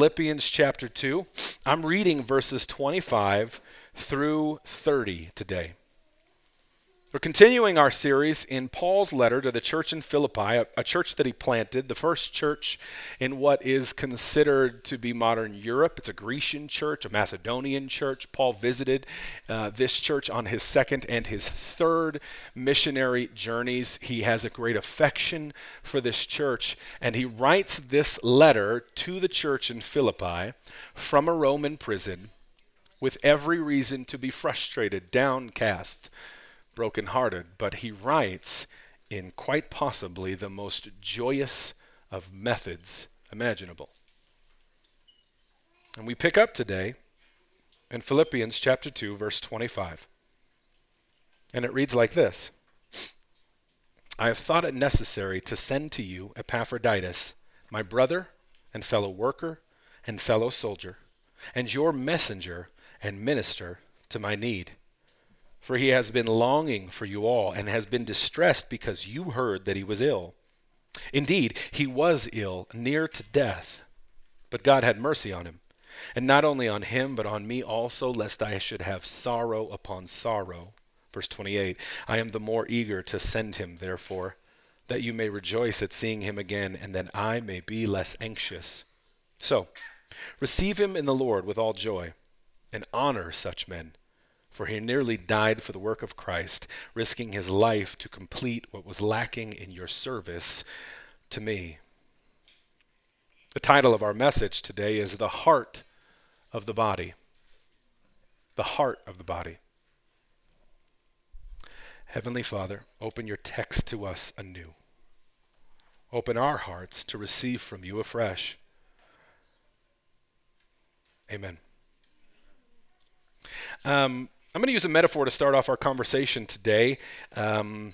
Philippians chapter 2. I'm reading verses 25 through 30 today. We're continuing our series in Paul's letter to the church in Philippi, a, a, church that he planted, the first church in what is considered to be modern Europe. It's a Grecian church, a Macedonian church. Paul visited uh, this church on his second and his third missionary journeys. He has a great affection for this church, and he writes this letter to the church in Philippi from a Roman prison with every reason to be frustrated, downcast brokenhearted, but he writes in quite possibly the most joyous of methods imaginable. And we pick up today in Philippians chapter 2 verse 25. And it reads like this: I have thought it necessary to send to you Epaphroditus, my brother and fellow worker and fellow soldier, and your messenger and minister to my need for he has been longing for you all and has been distressed because you heard that he was ill. Indeed, he was ill, near to death, but God had mercy on him. And not only on him, but on me also, lest I should have sorrow upon sorrow. Verse 28 I am the more eager to send him, therefore, that you may rejoice at seeing him again, and that I may be less anxious. So, receive him in the Lord with all joy, and honor such men for he nearly died for the work of Christ, risking his life to complete what was lacking in your service to me. The title of our message today is The Heart of the Body. The Heart of the Body. Heavenly Father, open your text to us anew. Open our hearts to receive from you afresh. Amen. Um, I'm going to use a metaphor to start off our conversation today. Um,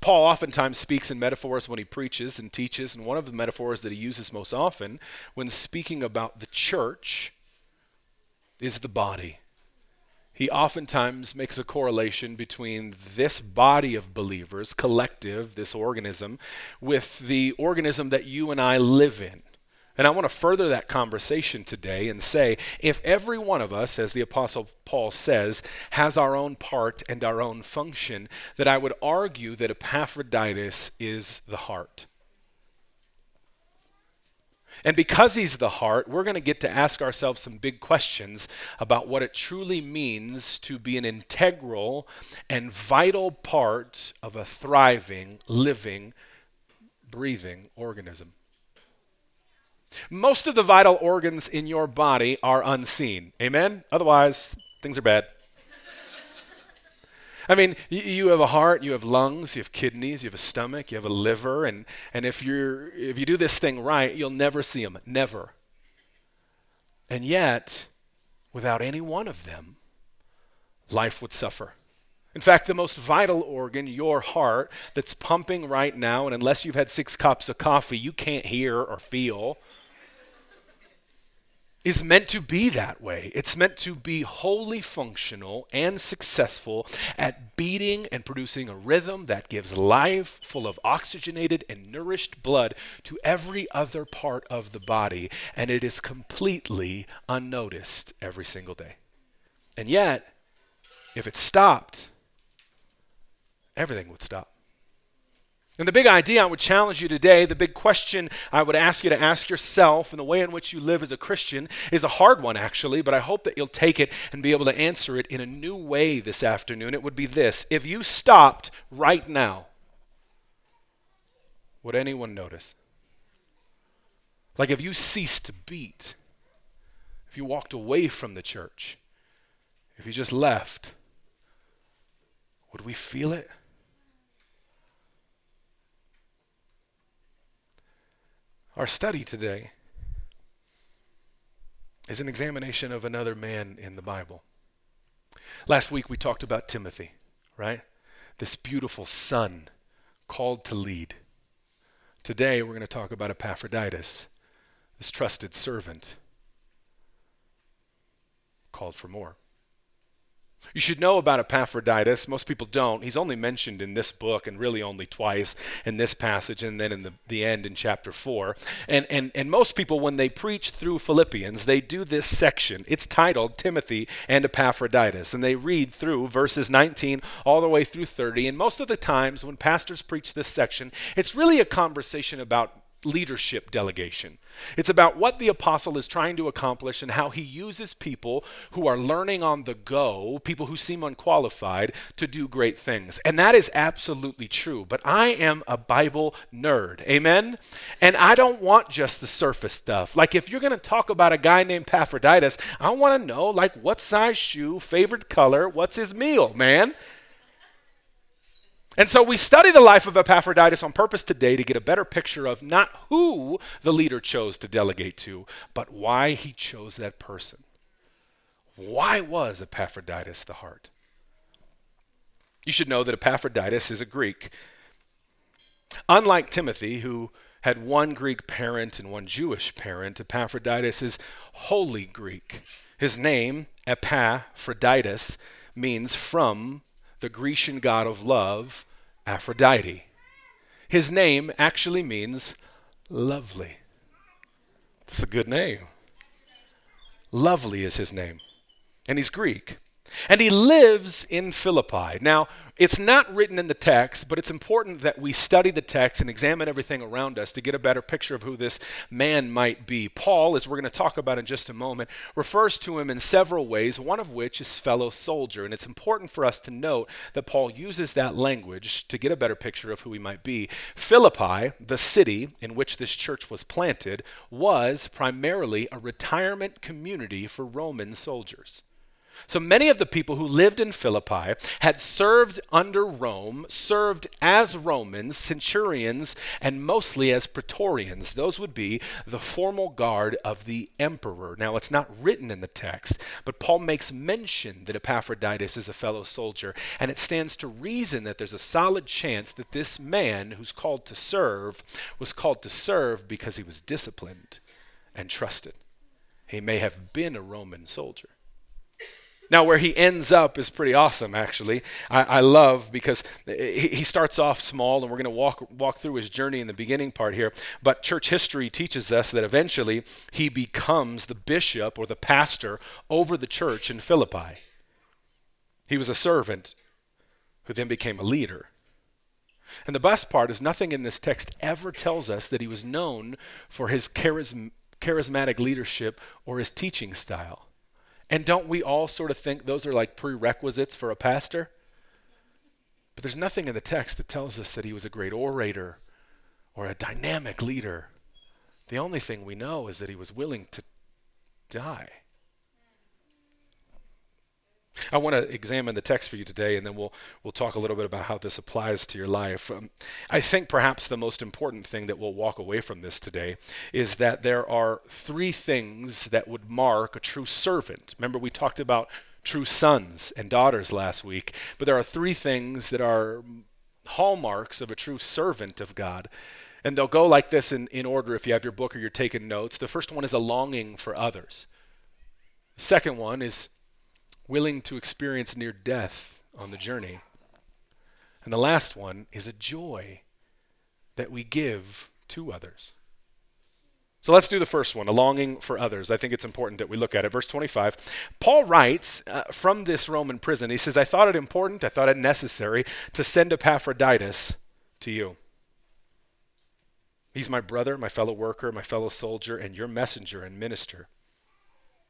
Paul oftentimes speaks in metaphors when he preaches and teaches, and one of the metaphors that he uses most often when speaking about the church is the body. He oftentimes makes a correlation between this body of believers, collective, this organism, with the organism that you and I live in. And I want to further that conversation today and say if every one of us, as the Apostle Paul says, has our own part and our own function, that I would argue that Epaphroditus is the heart. And because he's the heart, we're going to get to ask ourselves some big questions about what it truly means to be an integral and vital part of a thriving, living, breathing organism. Most of the vital organs in your body are unseen. Amen? Otherwise, things are bad. I mean, you, have a heart, you have lungs, you have kidneys, you have a stomach, you have a liver, and, and if, you're, if you do this thing right, you'll never see them. Never. And yet, without any one of them, life would suffer. In fact, the most vital organ, your heart, that's pumping right now, and unless you've had six cups of coffee, you can't hear or feel is meant to be that way. It's meant to be wholly functional and successful at beating and producing a rhythm that gives life, full of oxygenated and nourished blood to every other part of the body, and it is completely unnoticed every single day. And yet, if it stopped, everything would stop. And the big idea I would challenge you today, the big question I would ask you to ask yourself, and the way in which you live as a Christian is a hard one, actually, but I hope that you'll take it and be able to answer it in a new way this afternoon. It would be this If you stopped right now, would anyone notice? Like if you ceased to beat, if you walked away from the church, if you just left, would we feel it? Our study today is an examination of another man in the Bible. Last week we talked about Timothy, right? This beautiful son called to lead. Today we're going to talk about Epaphroditus, this trusted servant called for more. You should know about Epaphroditus. Most people don't. He's only mentioned in this book and really only twice in this passage and then in the, the end in chapter 4. And, and, and most people, when they preach through Philippians, they do this section. It's titled Timothy and Epaphroditus. And they read through verses 19 all the way through 30. And most of the times when pastors preach this section, it's really a conversation about leadership delegation. It's about what the apostle is trying to accomplish and how he uses people who are learning on the go, people who seem unqualified, to do great things. And that is absolutely true. But I am a Bible nerd. Amen? And I don't want just the surface stuff. Like if you're going to talk about a guy named Epaphroditus, I want to know like what size shoe, favorite color, what's his meal, man? And so we study the life of Epaphroditus on purpose today to get a better picture of not who the leader chose to delegate to, but why he chose that person. Why was Epaphroditus the heart? You should know that Epaphroditus is a Greek. Unlike Timothy, who had one Greek parent and one Jewish parent, Epaphroditus is wholly Greek. His name, Epaphroditus, means from the Grecian god of love, Aphrodite. His name actually means lovely. That's a good name. Lovely is his name. And he's Greek. And he lives in Philippi. Now, it's not written in the text, but it's important that we study the text and examine everything around us to get a better picture of who this man might be. Paul, as we're going to talk about in just a moment, refers to him in several ways, one of which is fellow soldier. And it's important for us to note that Paul uses that language to get a better picture of who he might be. Philippi, the city in which this church was planted, was primarily a retirement community for Roman soldiers. So many of the people who lived in Philippi had served under Rome, served as Romans, centurions, and mostly as praetorians. Those would be the formal guard of the emperor. Now, it's not written in the text, but Paul makes mention that Epaphroditus is a fellow soldier, and it stands to reason that there's a solid chance that this man who's called to serve was called to serve because he was disciplined and trusted. He may have been a Roman soldier. Now, where he ends up is pretty awesome, actually. I, I love because he, starts off small, and we're going to walk, walk through his journey in the beginning part here. But church history teaches us that eventually he becomes the bishop or the pastor over the church in Philippi. He was a servant who then became a leader. And the best part is nothing in this text ever tells us that he was known for his charism- charismatic leadership or his teaching style. And don't we all sort of think those are like prerequisites for a pastor? But there's nothing in the text that tells us that he was a great orator or a dynamic leader. The only thing we know is that he was willing to die. I want to examine the text for you today, and then we'll we'll talk a little bit about how this applies to your life. Um, I think perhaps the most important thing that we'll walk away from this today is that there are three things that would mark a true servant. Remember, we talked about true sons and daughters last week, but there are three things that are hallmarks of a true servant of God. And they'll go like this in, in order if you have your book or you're taking notes. The first one is a longing for others. The second one is willing to experience near death on the journey. And the last one is a joy that we give to others. So let's do the first one, a longing for others. I think it's important that we look at it. Verse 25. Paul writes uh, from this Roman prison, he says, I thought it important, I thought it necessary to send Epaphroditus to you. He's my brother, my fellow worker, my fellow soldier, and your messenger and minister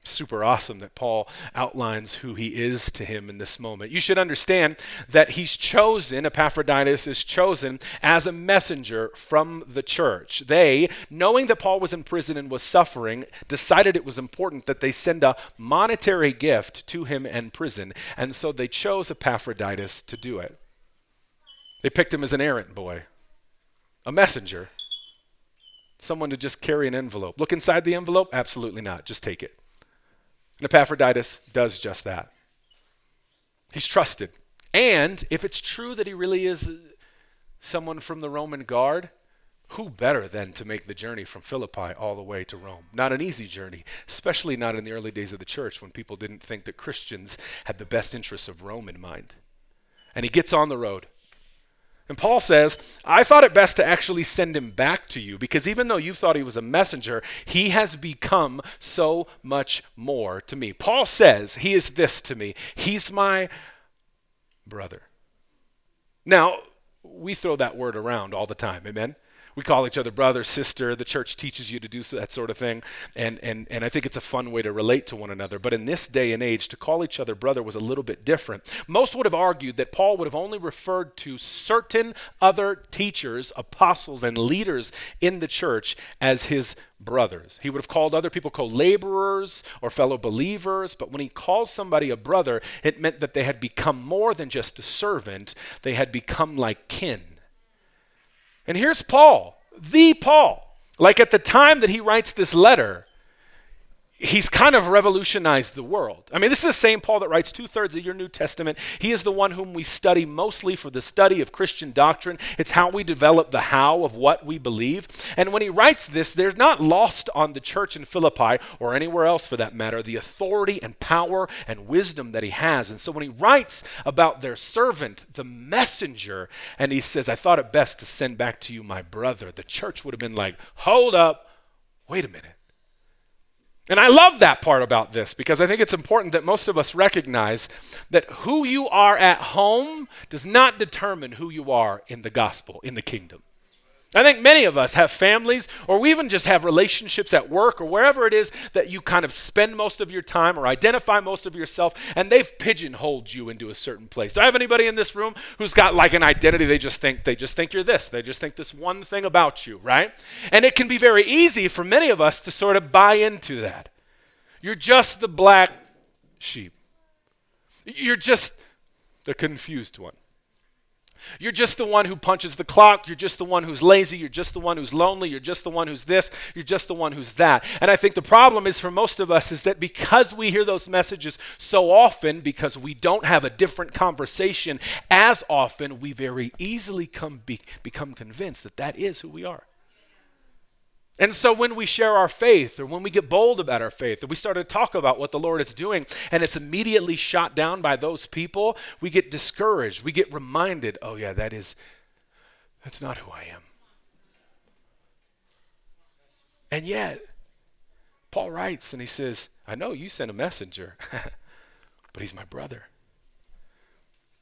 super awesome that Paul outlines who he is to him in this moment. You should understand that he's chosen, Epaphroditus is chosen as a messenger from the church. They, knowing that Paul was in prison and was suffering, decided it was important that they send a monetary gift to him in prison, and so they chose Epaphroditus to do it. They picked him as an errand boy, a messenger. Someone to just carry an envelope. Look inside the envelope? Absolutely not. Just take it. And Epaphroditus does just that. He's trusted. And if it's true that he really is someone from the Roman guard, who better than to make the journey from Philippi all the way to Rome? Not an easy journey, especially not in the early days of the church when people didn't think that Christians had the best interests of Rome in mind. And he gets on the road. And Paul says, I thought it best to actually send him back to you because even though you thought he was a messenger, he has become so much more to me. Paul says, He is this to me. He's my brother. Now, we throw that word around all the time, amen? We call each other brother, sister. The church teaches you to do that sort of thing. And, and, and I think it's a fun way to relate to one another. But in this day and age, to call each other brother was a little bit different. Most would have argued that Paul would have only referred to certain other teachers, apostles, and leaders in the church as his brothers. He would have called other people co laborers or fellow believers, but when he calls somebody a brother, it meant that they had become more than just a servant, they had become like kin. And here's Paul, the Paul. Like at the time that he writes this letter, he's kind of revolutionized the world. I mean, this is the same Paul that writes two thirds of your New Testament. He is the one whom we study mostly for the study of Christian doctrine. It's how we develop the how of what we believe. And when he writes this, they're not lost on the church in Philippi or anywhere else for that matter, the authority and power and wisdom that he has. And so when he writes about their servant, the messenger, and he says, I thought it best to send back to you my brother, the church would have been like, hold up, wait a minute. And I love that part about this because I think it's important that most of us recognize that who you are at home does not determine who you are in the gospel, in the kingdom. I think many of us have families, or we even just have relationships at work or wherever it is that you kind of spend most of your time or identify most of yourself, and they've pigeonholed you into a certain place. Do I have anybody in this room who's got like an identity? They just think they just think you're this. They just think this one thing about you, right? And it can be very easy for many of us to sort of buy into that. You're just the black sheep. You're just the confused one. You're just the one who punches the clock. You're just the one who's lazy. You're just the one who's lonely. You're just the one who's this. You're just the one who's that. And I think the problem is for most of us is that because we hear those messages so often, because we don't have a different conversation as often, we very easily come be, become convinced that that is who we are. And so when we share our faith or when we get bold about our faith and we start to talk about what the Lord is doing and it's immediately shot down by those people, we get discouraged. We get reminded, oh yeah, that is that's not who I am. And yet, Paul writes and he says, I know you sent a messenger, but he's my brother.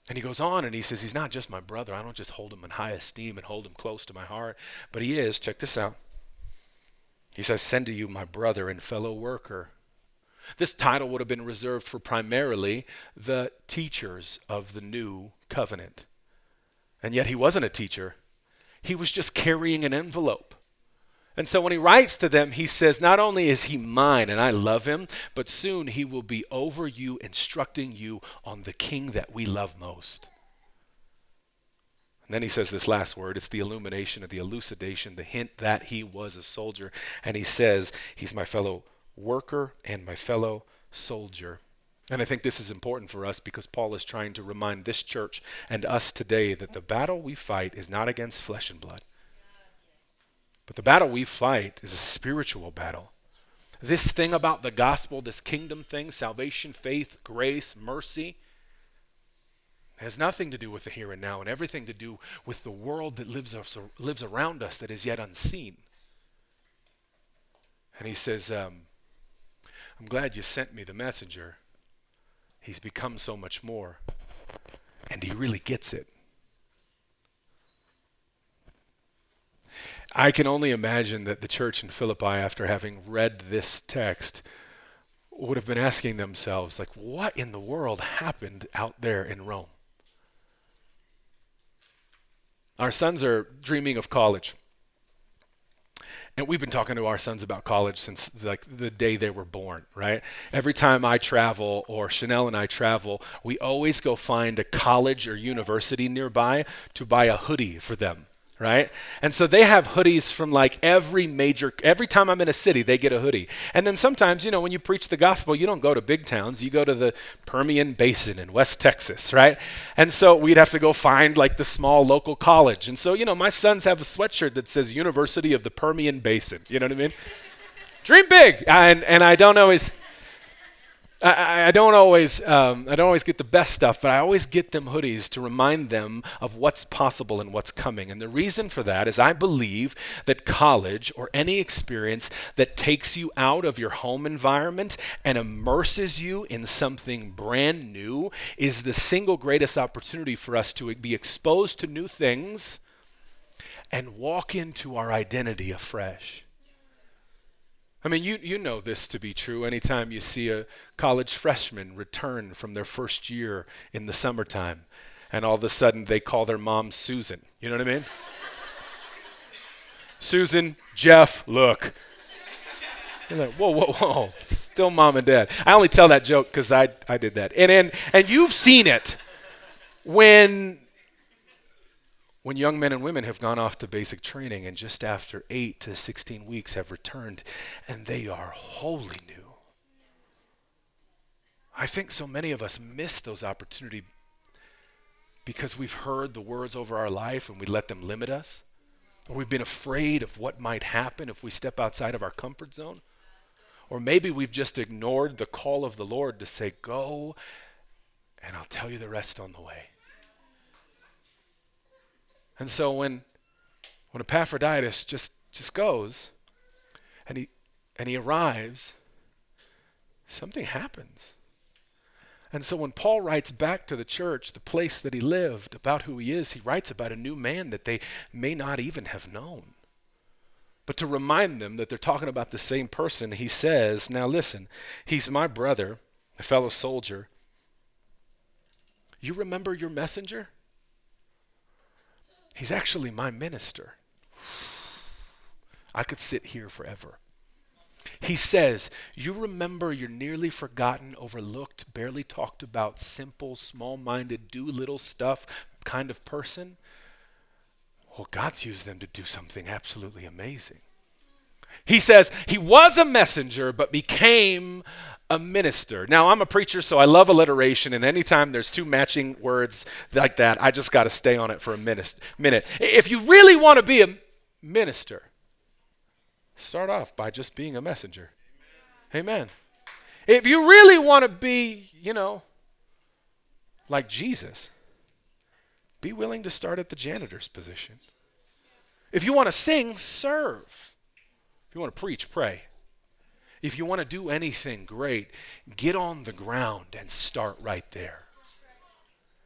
And he goes on and he says, He's not just my brother. I don't just hold him in high esteem and hold him close to my heart, but he is, check this out he says, Send to you my brother and fellow worker. This title would have been reserved for primarily the teachers of the new covenant. And yet he wasn't a teacher, he was just carrying an envelope. And so when he writes to them, he says, Not only is he mine and I love him, but soon he will be over you, instructing you on the king that we love most. And then he says this last word it's the illumination of the elucidation, the hint that he was a soldier. And he says, He's my fellow worker and my fellow soldier. And I think this is important for us because Paul is trying to remind this church and us today that the battle we fight is not against flesh and blood, but the battle we fight is a spiritual battle. This thing about the gospel, this kingdom thing, salvation, faith, grace, mercy, it has nothing to do with the here and now and everything to do with the world that lives, lives around us that is yet unseen. And he says, um, I'm glad you sent me the messenger. He's become so much more. And he really gets it. I can only imagine that the church in Philippi, after having read this text, would have been asking themselves, like, what in the world happened out there in Rome? Our sons are dreaming of college. And we've been talking to our sons about college since like the day they were born, right? Every time I travel or Chanel and I travel, we always go find a college or university nearby to buy a hoodie for them right? And so they have hoodies from like every major, every time I'm in a city, they get a hoodie. And then sometimes, you know, when you preach the gospel, you don't go to big towns, you go to the Permian Basin in West Texas, right? And so we'd have to go find like the small local college. And so, you know, my sons have a sweatshirt that says University of the Permian Basin. You know what I mean? Dream big. And, and I don't always I, I, don't always um, I don't always get the best stuff, but I always get them hoodies to remind them of what's possible and what's coming. And the reason for that is I believe that college or any experience that takes you out of your home environment and immerses you in something brand new is the single greatest opportunity for us to be exposed to new things and walk into our identity afresh. I mean, you, you know this to be true anytime you see a college freshman return from their first year in the summertime, and all of a sudden they call their mom Susan. You know what I mean? Susan, Jeff, look. You're like, whoa, whoa, whoa. Still mom and dad. I only tell that joke because I, I did that. And, and, and you've seen it when when young men and women have gone off to basic training and just after 8 to 16 weeks have returned and they are wholly new. I think so many of us miss those opportunities because we've heard the words over our life and we let them limit us. Or we've been afraid of what might happen if we step outside of our comfort zone. Or maybe we've just ignored the call of the Lord to say, Go, and I'll tell you the rest on the way. And so when when Epaphroditus just just goes and he and he arrives, something happens. And so when Paul writes back to the church the place that he lived, about who he is, he writes about a new man that they may not even have known. But to remind them that they're talking about the same person, he says, Now listen, he's my brother, a fellow soldier. You remember your messenger? He's actually my minister. I could sit here forever. He says, You remember your nearly forgotten, overlooked, barely talked about, simple, small minded, do little stuff kind of person? Well, God's used them to do something absolutely amazing. He says, He was a messenger, but became a minister. Now, I'm a preacher, so I love alliteration, and anytime there's two matching words like that, I just got to stay on it for a minute. If you really want to be a minister, start off by just being a messenger. Amen. Amen. If you really want to be, you know, like Jesus, be willing to start at the janitor's position. If you want to sing, serve. If you want to preach, pray. If you want to do anything great, get on the ground and start right there.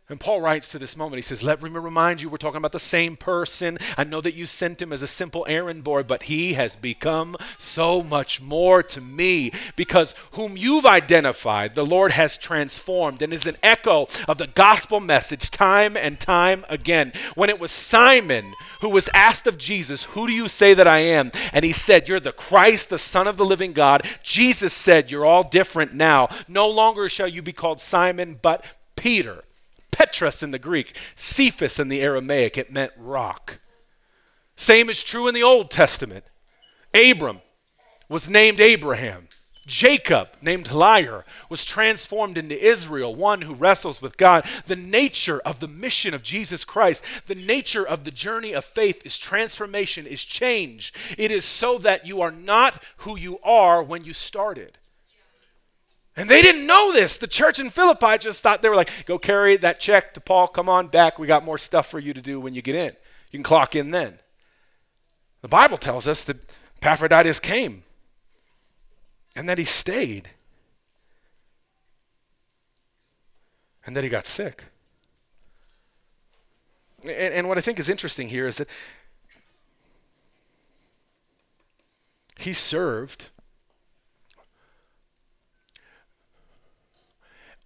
And Paul writes to this moment, he says, Let me remind you, we're talking about the same person. I know that you sent him as a simple errand boy, but he has become so much more to me because whom you've identified, the Lord has transformed and is an echo of the gospel message time and time again. When it was Simon who was asked of Jesus, Who do you say that I am? And he said, You're the Christ, the Son of the living God. Jesus said, You're all different now. No longer shall you be called Simon, but Peter. Petros in the Greek, Cephas in the Aramaic, it meant rock. Same is true in the Old Testament. Abram was named Abraham. Jacob, named Liar, was transformed into Israel, one who wrestles with God. The nature of the mission of Jesus Christ, the nature of the journey of faith is transformation, is change. It is so that you are not who you are when you started. And they didn't know this. The church in Philippi just thought they were like, go carry that check to Paul, come on back. We got more stuff for you to do when you get in. You can clock in then. The Bible tells us that Epaphroditus came and that he stayed and that he got sick. And, and what I think is interesting here is that he served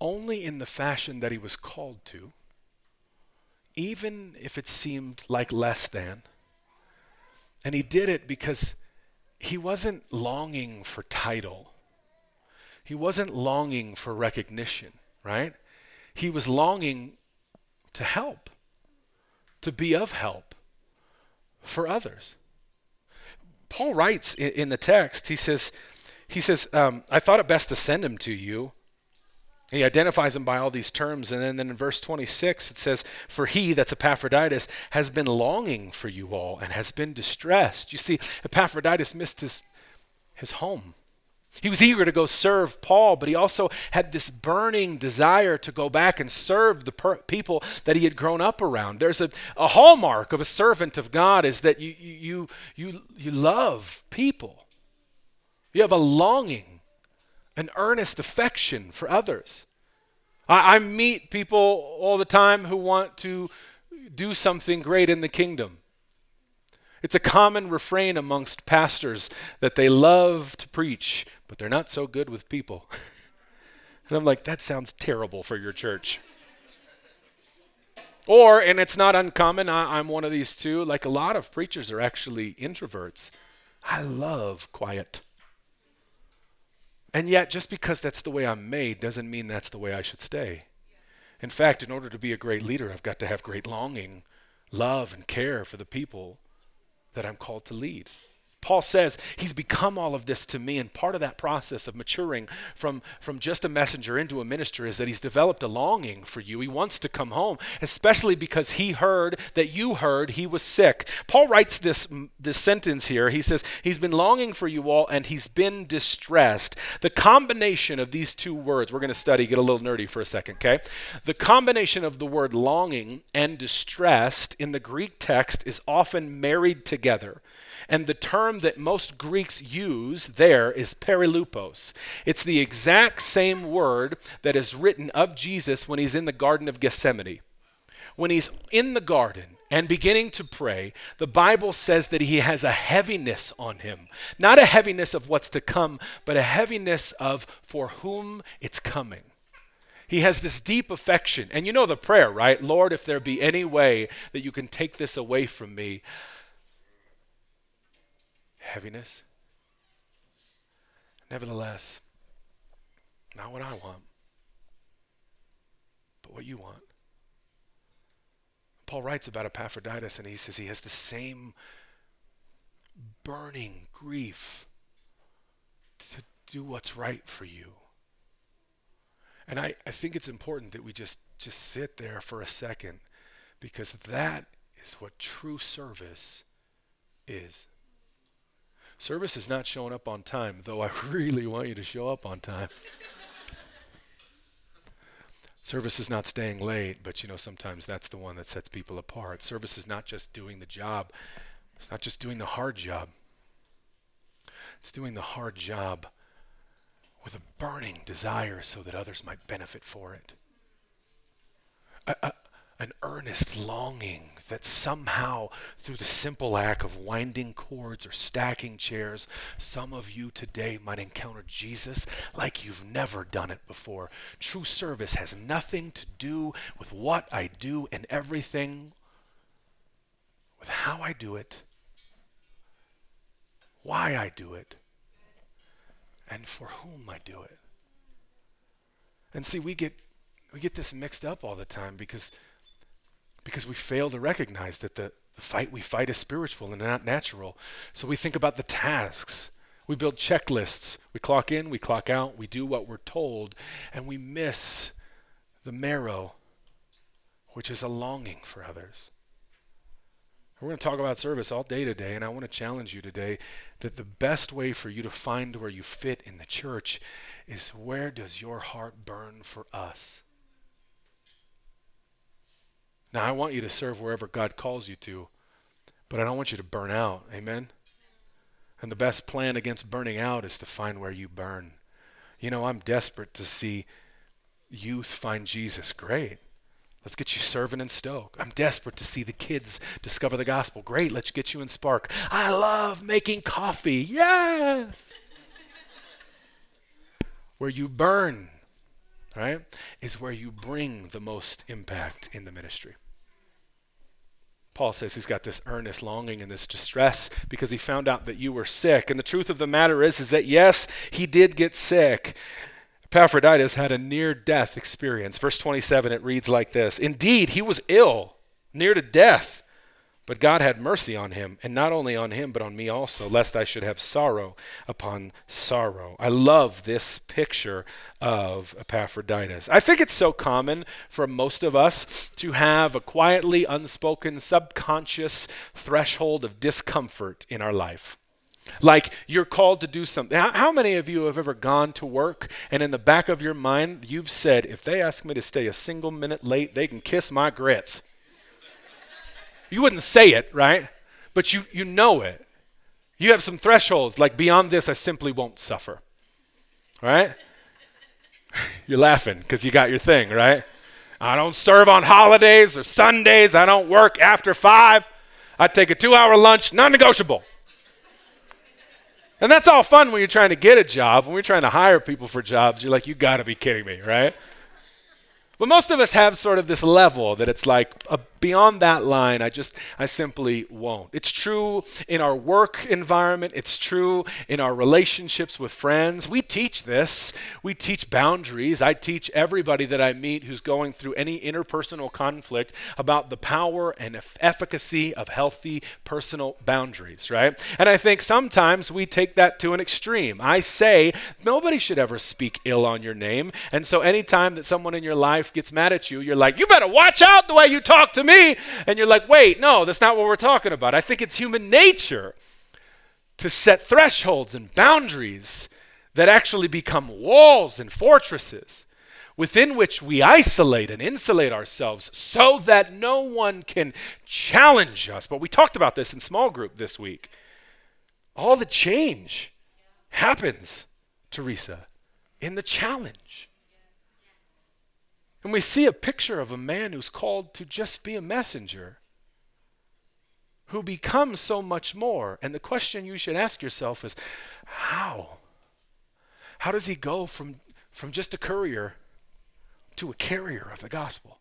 only in the fashion that he was called to, even if it seemed like less than. And he did it because he wasn't longing for title. He wasn't longing for recognition, right? He was longing to help, to be of help, for others. Paul writes in, the text, he says, he says, um, I thought it best to send him to you. He identifies him by all these terms. And then, then in verse 26, it says, For he, that's Epaphroditus, has been longing for you all and has been distressed. You see, Epaphroditus missed his, his home. He was eager to go serve Paul, but he also had this burning desire to go back and serve the per- people that he had grown up around. There's a, a hallmark of a servant of God is that you, you, you, you love people. You have a longing, an earnest affection for others. I, I meet people all the time who want to do something great in the kingdom. It's a common refrain amongst pastors that they love to preach, but they're not so good with people. and I'm like, that sounds terrible for your church. Or, and it's not uncommon, I, am one of these too, like a lot of preachers are actually introverts. I love quiet. And yet, just because that's the way I'm made doesn't mean that's the way I should stay. In fact, in order to be a great leader, I've got to have great longing, love, and care for the people that I'm called to lead. Paul says he's become all of this to me, and part of that process of maturing from, from just a messenger into a minister is that he's developed a longing for you. He wants to come home, especially because he heard that you heard he was sick. Paul writes this, this sentence here. He says, He's been longing for you all, and he's been distressed. The combination of these two words, we're going to study, get a little nerdy for a second, okay? The combination of the word longing and distressed in the Greek text is often married together. And the term that most Greeks use there is perilupos. It's the exact same word that is written of Jesus when he's in the Garden of Gethsemane. When he's in the garden and beginning to pray, the Bible says that he has a heaviness on him. Not a heaviness of what's to come, but a heaviness of for whom it's coming. He has this deep affection. And you know the prayer, right? Lord, if there be any way that you can take this away from me, heaviness. Nevertheless, not what I want, but what you want. Paul writes about Epaphroditus and he says he has the same burning grief to do what's right for you. And I, I think it's important that we just, just sit there for a second because that is what true service is. Service is not showing up on time, though I really want you to show up on time. Service is not staying late, but you know, sometimes that's the one that sets people apart. Service is not just doing the job, it's not just doing the hard job, it's doing the hard job with a burning desire so that others might benefit for it. A, an earnest longing that somehow, through the simple act of winding cords or stacking chairs, some of you today might encounter Jesus like you've never done it before. True service has nothing to do with what I do and everything with how I do it, why I do it, and for whom I do it. And see, we get we get this mixed up all the time because because we fail to recognize that the, fight we fight is spiritual and not natural. So we think about the tasks. We build checklists. We clock in, we clock out, we do what we're told, and we miss the marrow, which is a longing for others. We're going to talk about service all day today, and I want to challenge you today that the best way for you to find where you fit in the church is where does your heart burn for us? Now, I want you to serve wherever God calls you to, but I don't want you to burn out. Amen? And the best plan against burning out is to find where you burn. You know, I'm desperate to see youth find Jesus. Great. Let's get you serving in Stoke. I'm desperate to see the kids discover the gospel. Great. Let's get you in Spark. I love making coffee. Yes. where you burn right, is where you bring the most impact in the ministry. Paul says he's got this earnest longing and this distress because he found out that you were sick. And the truth of the matter is, is that yes, he did get sick. Epaphroditus had a near death experience. Verse 27, it reads like this Indeed, he was ill, near to death. But God had mercy on him, and not only on him, but on me also, lest I should have sorrow upon sorrow. I love this picture of Epaphroditus. I think it's so common for most of us to have a quietly unspoken, subconscious threshold of discomfort in our life. Like you're called to do something. How, many of you have ever gone to work and in the back of your mind you've said, if they ask me to stay a single minute late, they can kiss my grits? You wouldn't say it, right? But you, you know it. You have some thresholds, like beyond this, I simply won't suffer. Right? You're laughing because you got your thing, right? I don't serve on holidays or Sundays. I don't work after five. I take a two hour lunch, non negotiable. And that's all fun when you're trying to get a job. When we're trying to hire people for jobs, you're like, you got to be kidding me, right? But most of us have sort of this level that it's like uh, beyond that line, I just, I simply won't. It's true in our work environment, it's true in our relationships with friends. We teach this, we teach boundaries. I teach everybody that I meet who's going through any interpersonal conflict about the power and efficacy of healthy personal boundaries, right? And I think sometimes we take that to an extreme. I say, nobody should ever speak ill on your name. And so anytime that someone in your life wife gets mad at you, you're like, you better watch out the way you talk to me. And you're like, wait, no, that's not what we're talking about. I think it's human nature to set thresholds and boundaries that actually become walls and fortresses within which we isolate and insulate ourselves so that no one can challenge us. But we talked about this in small group this week. All the change happens, Teresa, in the challenge. And we see a picture of a man who's called to just be a messenger, who becomes so much more. And the question you should ask yourself is how? How does he go from, from just a courier to a carrier of the gospel?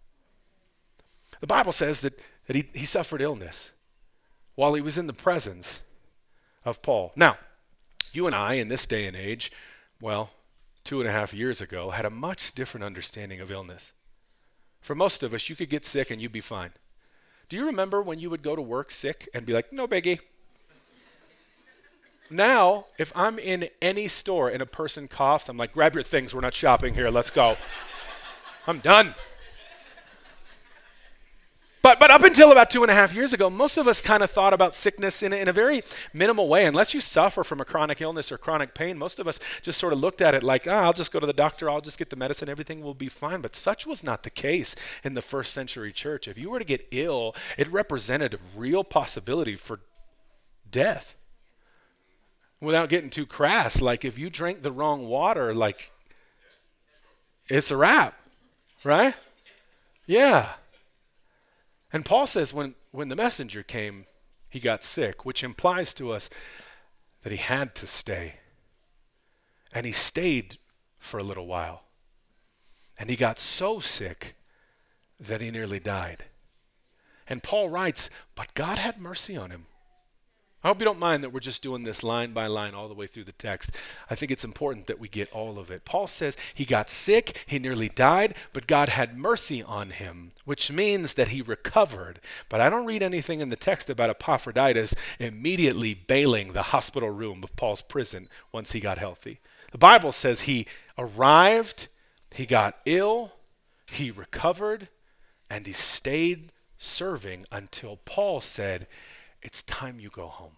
The Bible says that, that he, he suffered illness while he was in the presence of Paul. Now, you and I, in this day and age, well, two and a half years ago had a much different understanding of illness. For most of us, you could get sick and you'd be fine. Do you remember when you would go to work sick and be like, no biggie? now, if I'm in any store and a person coughs, I'm like, grab your things, we're not shopping here, let's go. I'm done. But, but up until about two and a half years ago, most of us kind of thought about sickness in a, in a very minimal way. Unless you suffer from a chronic illness or chronic pain, most of us just sort of looked at it like, oh, I'll just go to the doctor, I'll just get the medicine, everything will be fine. But such was not the case in the first century church. If you were to get ill, it represented a real possibility for death. Without getting too crass, like if you drank the wrong water, like it's a wrap, right? Yeah. And Paul says when, when the messenger came, he got sick, which implies to us that he had to stay. And he stayed for a little while. And he got so sick that he nearly died. And Paul writes, But God had mercy on him I hope you don't mind that we're just doing this line by line all the way through the text. I think it's important that we get all of it. Paul says he got sick, he nearly died, but God had mercy on him, which means that he recovered. But I don't read anything in the text about Epaphroditus immediately bailing the hospital room of Paul's prison once he got healthy. The Bible says he arrived, he got ill, he recovered, and he stayed serving until Paul said, it's time you go home.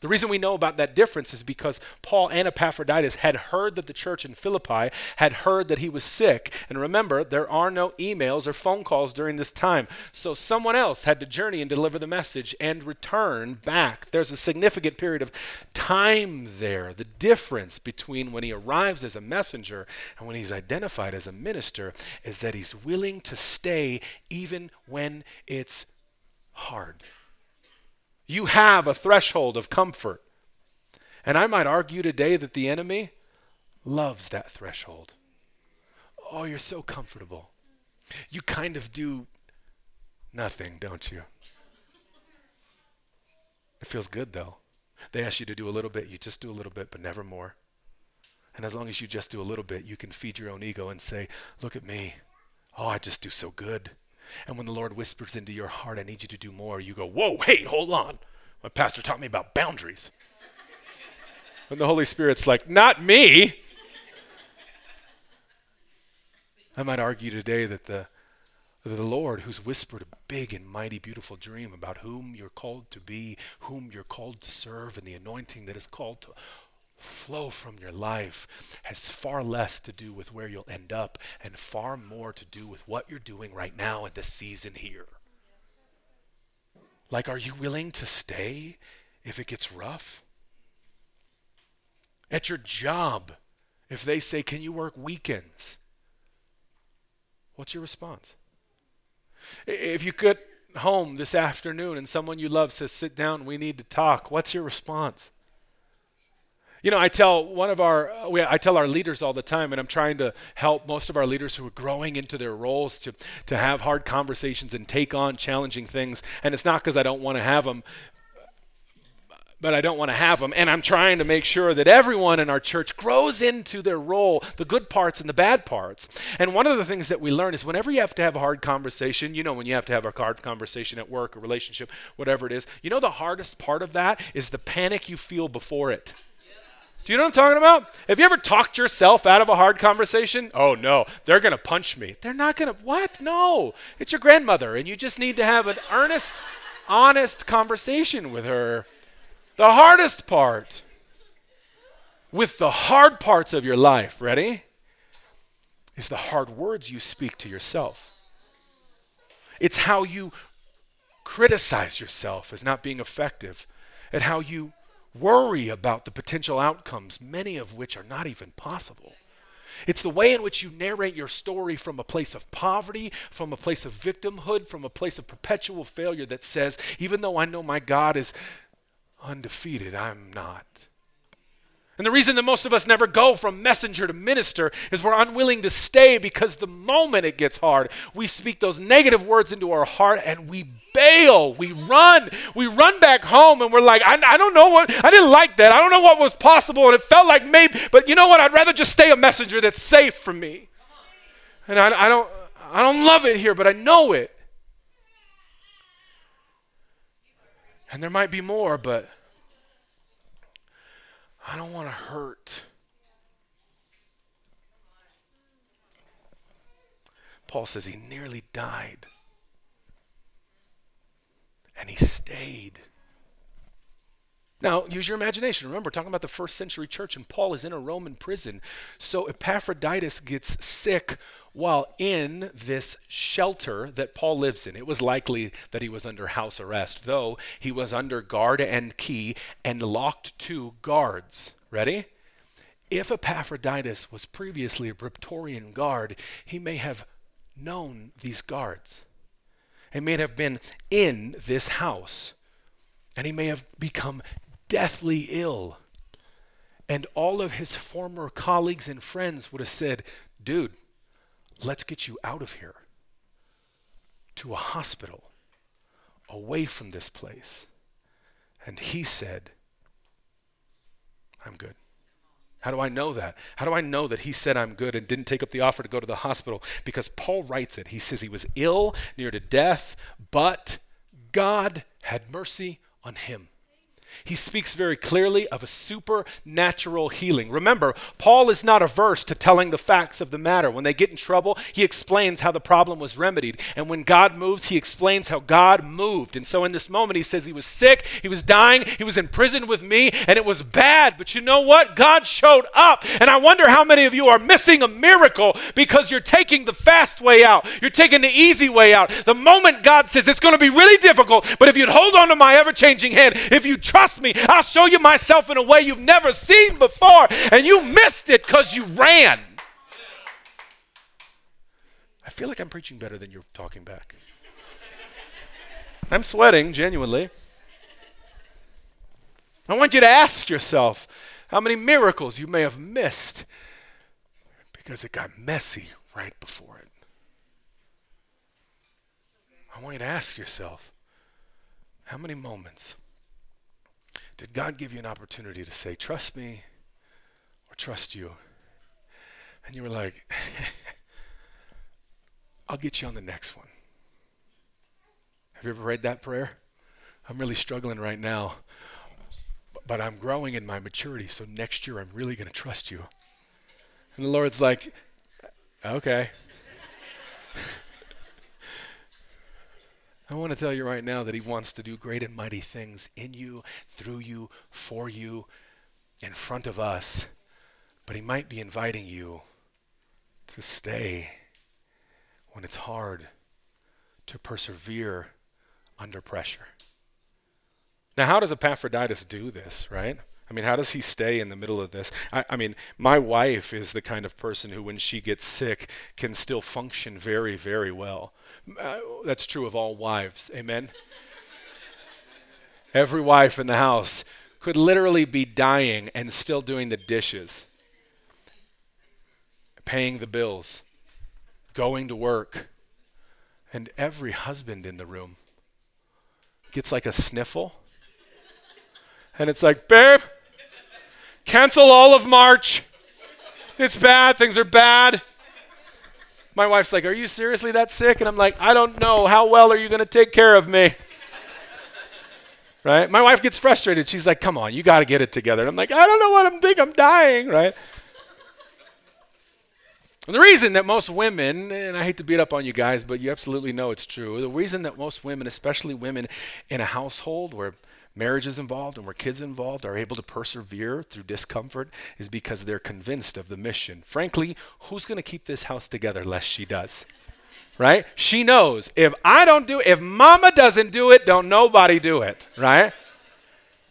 The reason we know about that difference is because Paul and Epaphroditus had heard that the church in Philippi had heard that he was sick. And remember, there are no emails or phone calls during this time. So someone else had to journey and deliver the message and return back. There's a significant period of time there. The difference between when he arrives as a messenger and when he's identified as a minister is that he's willing to stay even when it's hard. You have a threshold of comfort. And I might argue today that the enemy loves that threshold. Oh, you're so comfortable. You kind of do nothing, don't you? It feels good though. They ask you to do a little bit, you just do a little bit, but never more. And as long as you just do a little bit, you can feed your own ego and say, Look at me. Oh, I just do so good. And when the Lord whispers into your heart, I need you to do more, you go, Whoa, hey, hold on. My pastor taught me about boundaries. and the Holy Spirit's like, Not me. I might argue today that the, the Lord, who's whispered a big and mighty, beautiful dream about whom you're called to be, whom you're called to serve, and the anointing that is called to flow from your life, has far less to do with where you'll end up and far more to do with what you're doing right now in this season here. Like, are you willing to stay if it gets rough? At your job, if they say, Can you work weekends? What's your response? If you get home this afternoon and someone you love says, Sit down, we need to talk, what's your response? You know, I tell one of our, uh, I tell our leaders all the time, and I'm trying to help most of our leaders who are growing into their roles to, to have hard conversations and take on challenging things. And it's not because I don't want to have them but I don't want to have them. And I'm trying to make sure that everyone in our church grows into their role, the good parts and the bad parts. And one of the things that we learn is whenever you have to have a hard conversation, you know, when you have to have a hard conversation at work, a relationship, whatever it is, you know, the hardest part of that is the panic you feel before it. Do you know what I'm talking about? Have you ever talked yourself out of a hard conversation? Oh no, they're going to punch me. They're not going to, what? No. It's your grandmother, and you just need to have an earnest, honest conversation with her. The hardest part with the hard parts of your life, ready? Is the hard words you speak to yourself. It's how you criticize yourself as not being effective, and how you worry about the potential outcomes, many of which are not even possible. It's the way in which you narrate your story from a place of poverty, from a place of victimhood, from a place of perpetual failure that says, even though I know my God is undefeated. I'm not. And the reason that most of us never go from messenger to minister is we're unwilling to stay because the moment it gets hard, we speak those negative words into our heart and we bail. We run. We run back home and we're like, I, I don't know what, I didn't like that. I don't know what was possible and it felt like maybe, but you know what? I'd rather just stay a messenger that's safe for me. And I, I don't, I don't love it here, but I know it. And there might be more, but I don't want to hurt. Paul says he nearly died. And he stayed. Now, use your imagination. Remember, talking about the first century church, and Paul is in a Roman prison. So Epaphroditus gets sick while in this shelter that Paul lives in. It was likely that he was under house arrest, though he was under guard and key and locked to guards. Ready? If Epaphroditus was previously a Praetorian guard, he may have known these guards. He may have been in this house, and he may have become deathly ill. And all of his former colleagues and friends would have said, Dude, Let's get you out of here to a hospital away from this place. And he said, I'm good. How do I know that? How do I know that he said I'm good and didn't take up the offer to go to the hospital? Because Paul writes it. He says he was ill, near to death, but God had mercy on him he speaks very clearly of a supernatural healing. Remember, Paul is not averse to telling the facts of the matter. When they get in trouble, he explains how the problem was remedied. And when God moves, he explains how God moved. And so in this moment, he says he was sick, he was dying, he was in prison with me, and it was bad. But you know what? God showed up. And I wonder how many of you are missing a miracle because you're taking the fast way out, you're taking the easy way out. The moment God says it's going to be really difficult, but if you'd hold on to my ever changing hand, if you trust me, I'll show you myself in a way you've never seen before, and you missed it because you ran. I feel like I'm preaching better than you're talking back. I'm sweating, genuinely. I want you to ask yourself how many miracles you may have missed because it got messy right before it. I want you to ask yourself how many moments did God give you an opportunity to say, trust me or trust you? And you were like, I'll get you on the next one. Have you ever read that prayer? I'm really struggling right now, but I'm growing in my maturity, so next year I'm really going to trust you. And the Lord's like, okay. I want to tell you right now that He wants to do great and mighty things in you, through you, for you, in front of us. But He might be inviting you to stay when it's hard, to persevere under pressure. Now, how does Epaphroditus do this, right? I mean, how does he stay in the middle of this? I, I, mean, my wife is the kind of person who, when she gets sick, can still function very, very well. Uh, that's true of all wives. Amen? Every wife in the house could literally be dying and still doing the dishes, paying the bills, going to work. And every husband in the room gets like a sniffle. And it's like, babe, cancel all of March. It's bad. Things are bad. My wife's like, Are you seriously that sick? And I'm like, I don't know. How well are you going to take care of me? right? My wife gets frustrated. She's like, Come on, you got to get it together. And I'm like, I don't know what I'm thinking. I'm dying, right? And the reason that most women, and I hate to beat up on you guys, but you absolutely know it's true, the reason that most women, especially women in a household where marriage is involved and where kids involved are able to persevere through discomfort is because they're convinced of the mission. Frankly, who's going to keep this house together less she does? Right? She knows if I don't do if mama doesn't do it, don't nobody do it, right?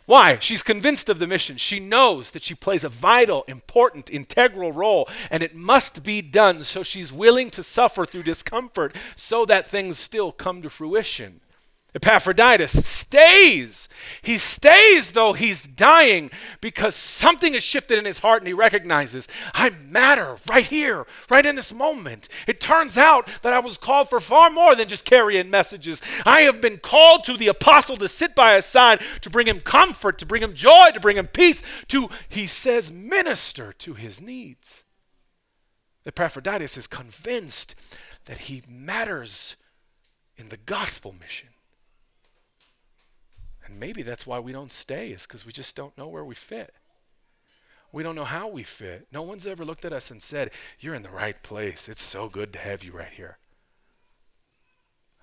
Why? She's convinced of the mission. She knows that she plays a vital, important, integral role, and it must be done. So she's willing to suffer through discomfort so that things still come to fruition. Epaphroditus stays. He stays though he's dying because something has shifted in his heart and he recognizes, I matter right here, right in this moment. It turns out that I was called for far more than just carrying messages. I have been called to the apostle to sit by his side, to bring him comfort, to bring him joy, to bring him peace, to, he says, minister to his needs. Epaphroditus is convinced that he matters in the gospel mission. Maybe that's why we don't stay, is because we just don't know where we fit. We don't know how we fit. No one's ever looked at us and said, You're in the right place. It's so good to have you right here.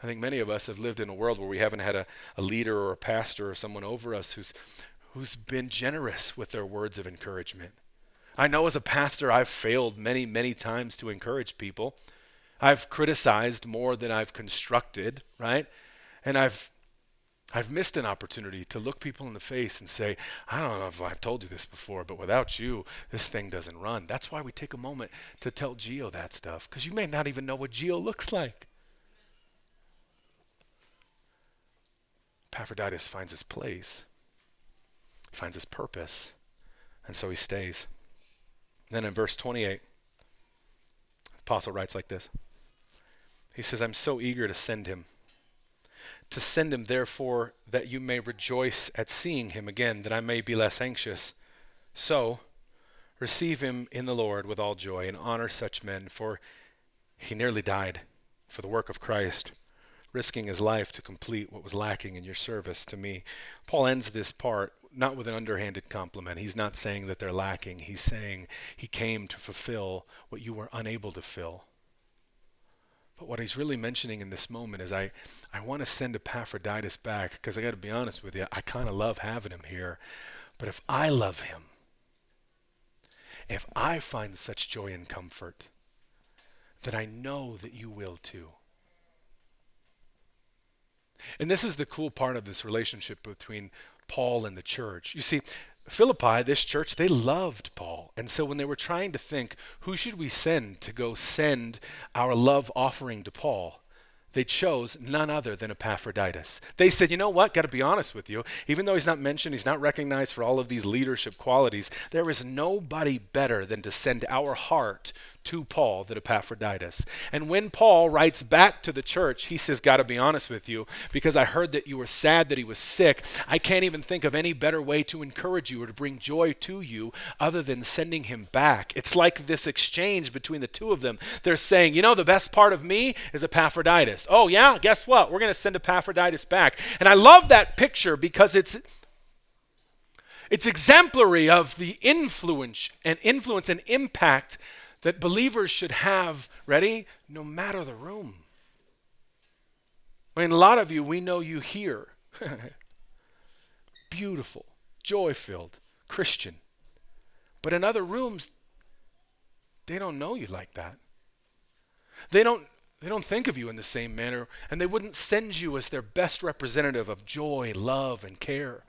I think many of us have lived in a world where we haven't had a, a leader or a pastor or someone over us who's, who's been generous with their words of encouragement. I know as a pastor, I've failed many, many times to encourage people. I've criticized more than I've constructed, right? And I've I've missed an opportunity to look people in the face and say, I don't know if I've told you this before, but without you, this thing doesn't run. That's why we take a moment to tell Geo that stuff, because you may not even know what Geo looks like. Epaphroditus finds his place, he finds his purpose, and so he stays. Then in verse 28, the apostle writes like this He says, I'm so eager to send him to send him, therefore, that you may rejoice at seeing him again, that I may be less anxious. So, receive him in the Lord with all joy, and honor such men, for he nearly died for the work of Christ, risking his life to complete what was lacking in your service to me. Paul ends this part not with an underhanded compliment. He's not saying that they're lacking. He's saying he came to fulfill what you were unable to fill. But what he's really mentioning in this moment is I, I want to send Epaphroditus back because I got to be honest with you, I kind of love having him here. But if I love him, if I find such joy and comfort, then I know that you will too. And this is the cool part of this relationship between Paul and the church. You see, Philippi, this church, they loved Paul. And so when they were trying to think, who should we send to go send our love offering to Paul? They chose none other than Epaphroditus. They said, you know what? Got to be honest with you. Even though he's not mentioned, he's not recognized for all of these leadership qualities, there is nobody better than to send our heart to Paul that Epaphroditus. And when Paul writes back to the church, he says, Got to be honest with you, because I heard that you were sad that he was sick. I can't even think of any better way to encourage you or to bring joy to you other than sending him back. It's like this exchange between the two of them. They're saying, You know, the best part of me is Epaphroditus. Oh, yeah? Guess what? We're going to send Epaphroditus back. And I love that picture because it's it's exemplary of the influence and influence and impact that believers should have, ready, no matter the room. I mean, a lot of you, we know you here. Beautiful, joy filled, Christian. But in other rooms, they don't know you like that. They don't, they don't think of you in the same manner, and they wouldn't send you as their best representative of joy, love, and care.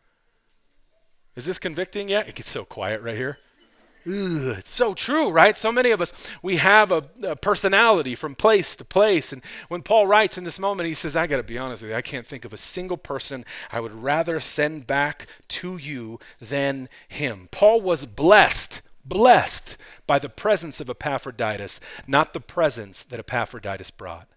Is this convicting yet? It gets so quiet right here. Ugh, it's so true, right? So many of us, we have a, a, personality from place to place. And when Paul writes in this moment, he says, I got to be honest with you, I can't think of a single person I would rather send back to you than him. Paul was blessed, blessed by the presence of Epaphroditus, not the presence that Epaphroditus brought.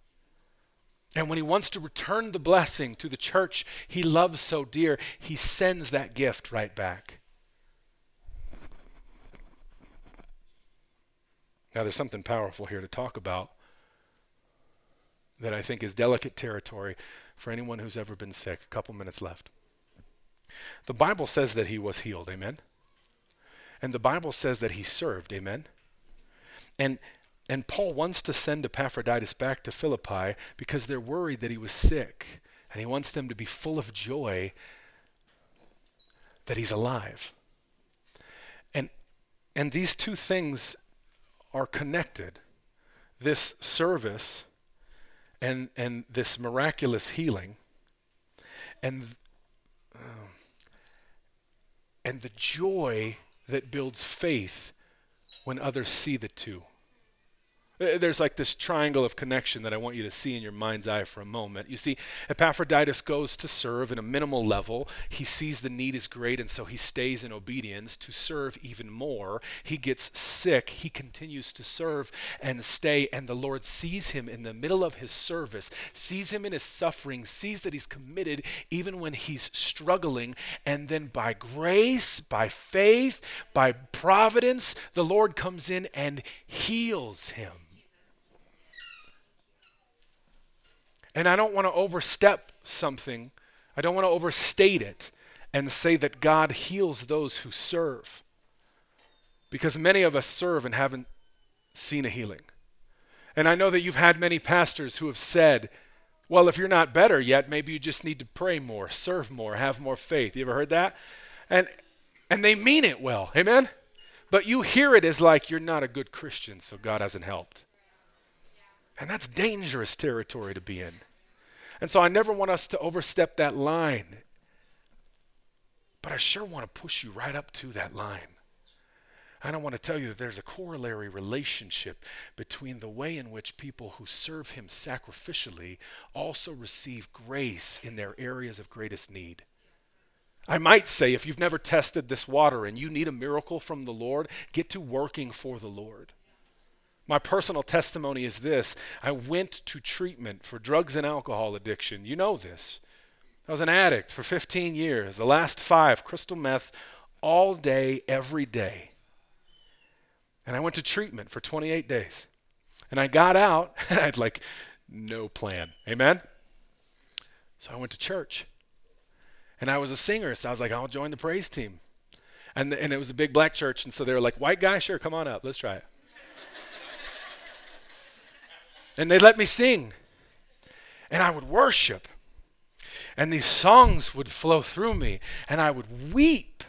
And when he wants to return the blessing to the church he loves so dear, he sends that gift right back. Now, there's something powerful here to talk about that I think is delicate territory for anyone who's ever been sick. A couple minutes left. The Bible says that he was healed, amen? And the Bible says that he served, amen? And and Paul wants to send Epaphroditus back to Philippi because they're worried that he was sick. And he wants them to be full of joy that he's alive. And, and these two things are connected this service and, and this miraculous healing and, uh, and the joy that builds faith when others see the two. Uh, there's like this triangle of connection that I want you to see in your mind's eye for a moment. You see, Epaphroditus goes to serve in a minimal level. He sees the need is great, and so he stays in obedience to serve even more. He gets sick. He continues to serve and stay, and the Lord sees him in the middle of his service, sees him in his suffering, sees that he's committed even when he's struggling, and then by grace, by faith, by providence, the Lord comes in and heals him. And I don't want to overstep something, I don't want to overstate it and say that God heals those who serve. Because many of us serve and haven't seen a healing. And I know that you've had many pastors who have said, well, if you're not better yet, maybe you just need to pray more, serve more, have more faith. You ever heard that? And and they mean it well. Amen? But you hear it as like you're not a good Christian, so God hasn't helped. And that's dangerous territory to be in. And so I never want us to overstep that line. But I sure want to push you right up to that line. I don't want to tell you that there's a corollary relationship between the way in which people who serve Him sacrificially also receive grace in their areas of greatest need. I might say, if you've never tested this water and you need a miracle from the Lord, get to working for the Lord. My personal testimony is this I went to treatment for drugs and alcohol addiction. You know this. I was an addict for 15 years, the last five, crystal meth, all day, every day. And I went to treatment for 28 days. And I got out, and I had like no plan. Amen? So I went to church. And I was a singer, so I was like, I'll join the praise team. And, the, and it was a big black church, and so they were like, white guy, sure, come on up, let's try it. And they let me sing. And I would worship. And these songs would flow through me, and I would weep.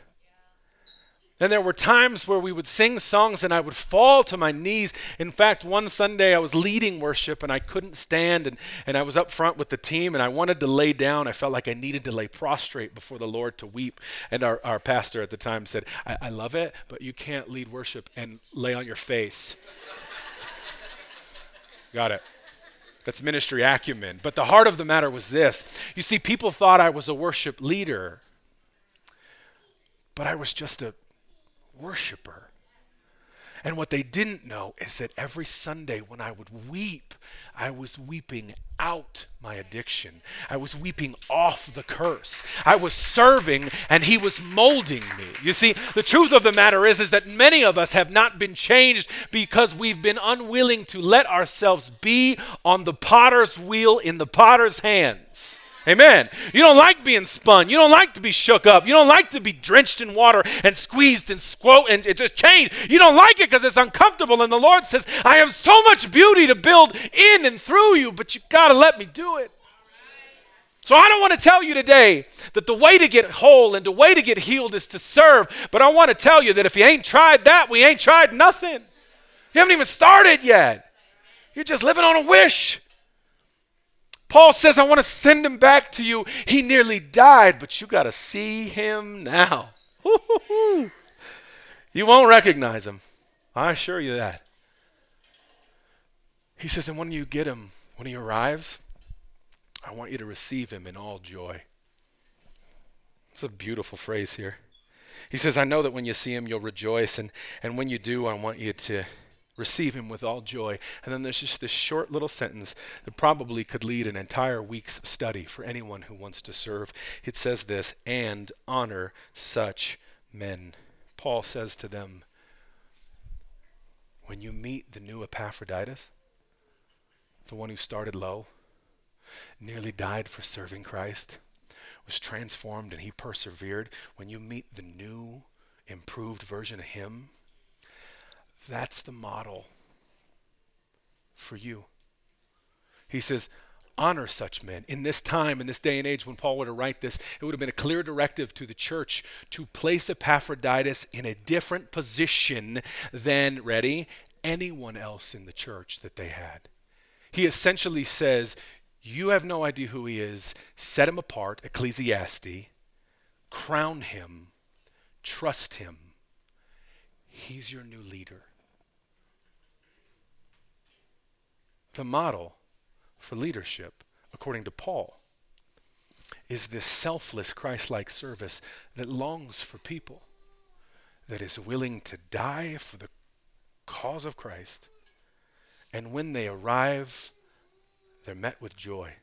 And there were times where we would sing songs and I would fall to my knees. In fact, one Sunday I was leading worship and I couldn't stand, and, and I was up front with the team and I wanted to lay down. I felt like I needed to lay prostrate before the Lord to weep. And our, our pastor at the time said, I, I love it, but you can't lead worship and lay on your face. Got it. That's ministry acumen. But the heart of the matter was this you see, people thought I was a worship leader, but I was just a worshiper. And what they didn't know is that every Sunday when I would weep, I was weeping out my addiction. I was weeping off the curse. I was serving and he was molding me. You see, the truth of the matter is is that many of us have not been changed because we've been unwilling to let ourselves be on the potter's wheel in the potter's hands. Amen. You don't like being spun. You don't like to be shook up. You don't like to be drenched in water and squeezed and squote and just changed. You don't like it because it's uncomfortable. And the Lord says, I have so much beauty to build in and through you, but you got to let me do it. So I don't want to tell you today that the way to get whole and the way to get healed is to serve, but I want to tell you that if you ain't tried that, we ain't tried nothing. You haven't even started yet. You're just living on a wish. Paul says, I want to send him back to you. He nearly died, but you got to see him now. you won't recognize him. I assure you that. He says, and when you get him, when he arrives, I want you to receive him in all joy. It's a beautiful phrase here. He says, I know that when you see him, you'll rejoice. And, and when you do, I want you to receive him with all joy. And then there's just this short little sentence that probably could lead an entire week's study for anyone who wants to serve. It says this, and honor such men. Paul says to them, when you meet the new Epaphroditus, the one who started low, nearly died for serving Christ, was transformed and he persevered, when you meet the new, improved version of him, that's the model for you. He says, honor such men. In this time, in this day and age, when Paul were to write this, it would have been a clear directive to the church to place Epaphroditus in a different position than, ready, anyone else in the church that they had. He essentially says, You have no idea who he is. Set him apart, Ecclesiastes. Crown him. Trust him. He's your new leader. The model for leadership, according to Paul, is this selfless Christ like service that longs for people, that is willing to die for the cause of Christ. And when they arrive, they're met with joy.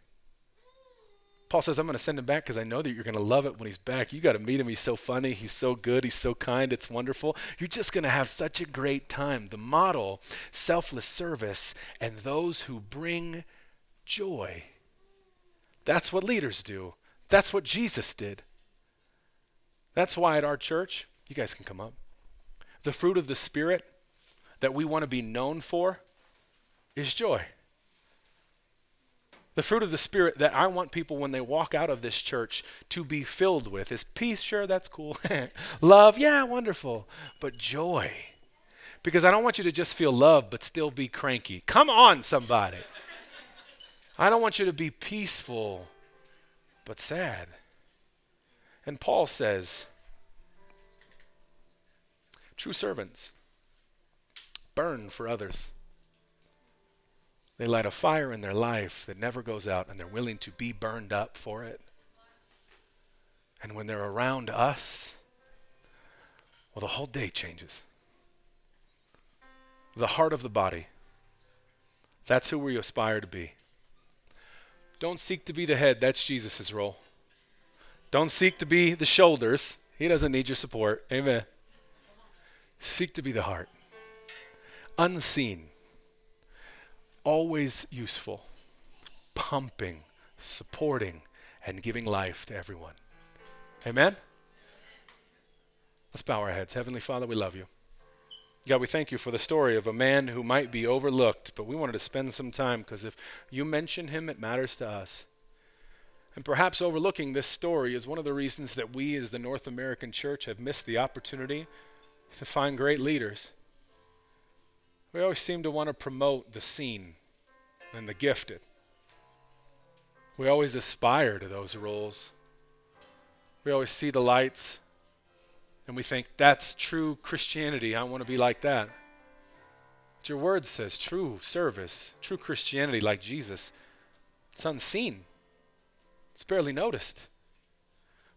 Paul says, I'm going to send him back because I know that you're going to love it when he's back. You got to meet him. He's so funny. He's so good. He's so kind. It's wonderful. You're just going to have such a great time. The model, selfless service, and those who bring joy. That's what leaders do. That's what Jesus did. That's why at our church, you guys can come up. The fruit of the Spirit that we want to be known for is joy. The fruit of the Spirit that I want people when they walk out of this church to be filled with is peace, sure, that's cool. love, yeah, wonderful. But joy. Because I don't want you to just feel love but still be cranky. Come on, somebody. I don't want you to be peaceful but sad. And Paul says, true servants burn for others. They light a fire in their life that never goes out, and they're willing to be burned up for it. And when they're around us, well, the whole day changes. The heart of the body. That's who we aspire to be. Don't seek to be the head, that's Jesus' role. Don't seek to be the shoulders, he doesn't need your support. Amen. Seek to be the heart. Unseen always useful, pumping, supporting, and giving life to everyone. Amen? Let's bow our heads. Heavenly Father, we love you. God, we thank you for the story of a man who might be overlooked, but we wanted to spend some time because if you mention him, it matters to us. And perhaps overlooking this story is one of the reasons that we, as the North American church, have missed the opportunity to find great leaders. We always seem to want to promote the seen and the gifted. We always aspire to those roles. We always see the lights and we think, that's true Christianity. I want to be like that. But your word says true service, true Christianity like Jesus. It's unseen, it's barely noticed,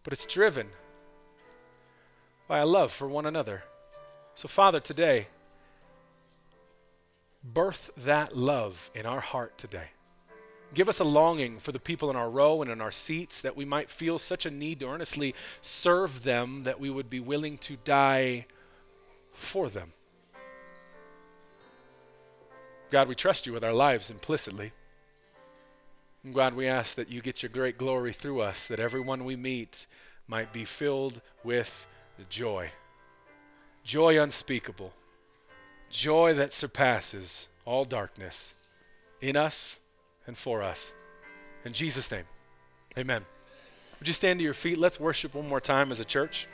but it's driven by a love for one another. So, Father, today, birth that love in our heart today. Give us a longing for the people in our row and in our seats that we might feel such a need to earnestly serve them that we would be willing to die for them. God, we trust you with our lives implicitly. And God, we ask that you get your great glory through us, that everyone we meet might be filled with joy. Joy unspeakable. Joy that surpasses all darkness in us and for us. In Jesus' name, amen. Would you stand to your feet? Let's worship one more time as a church.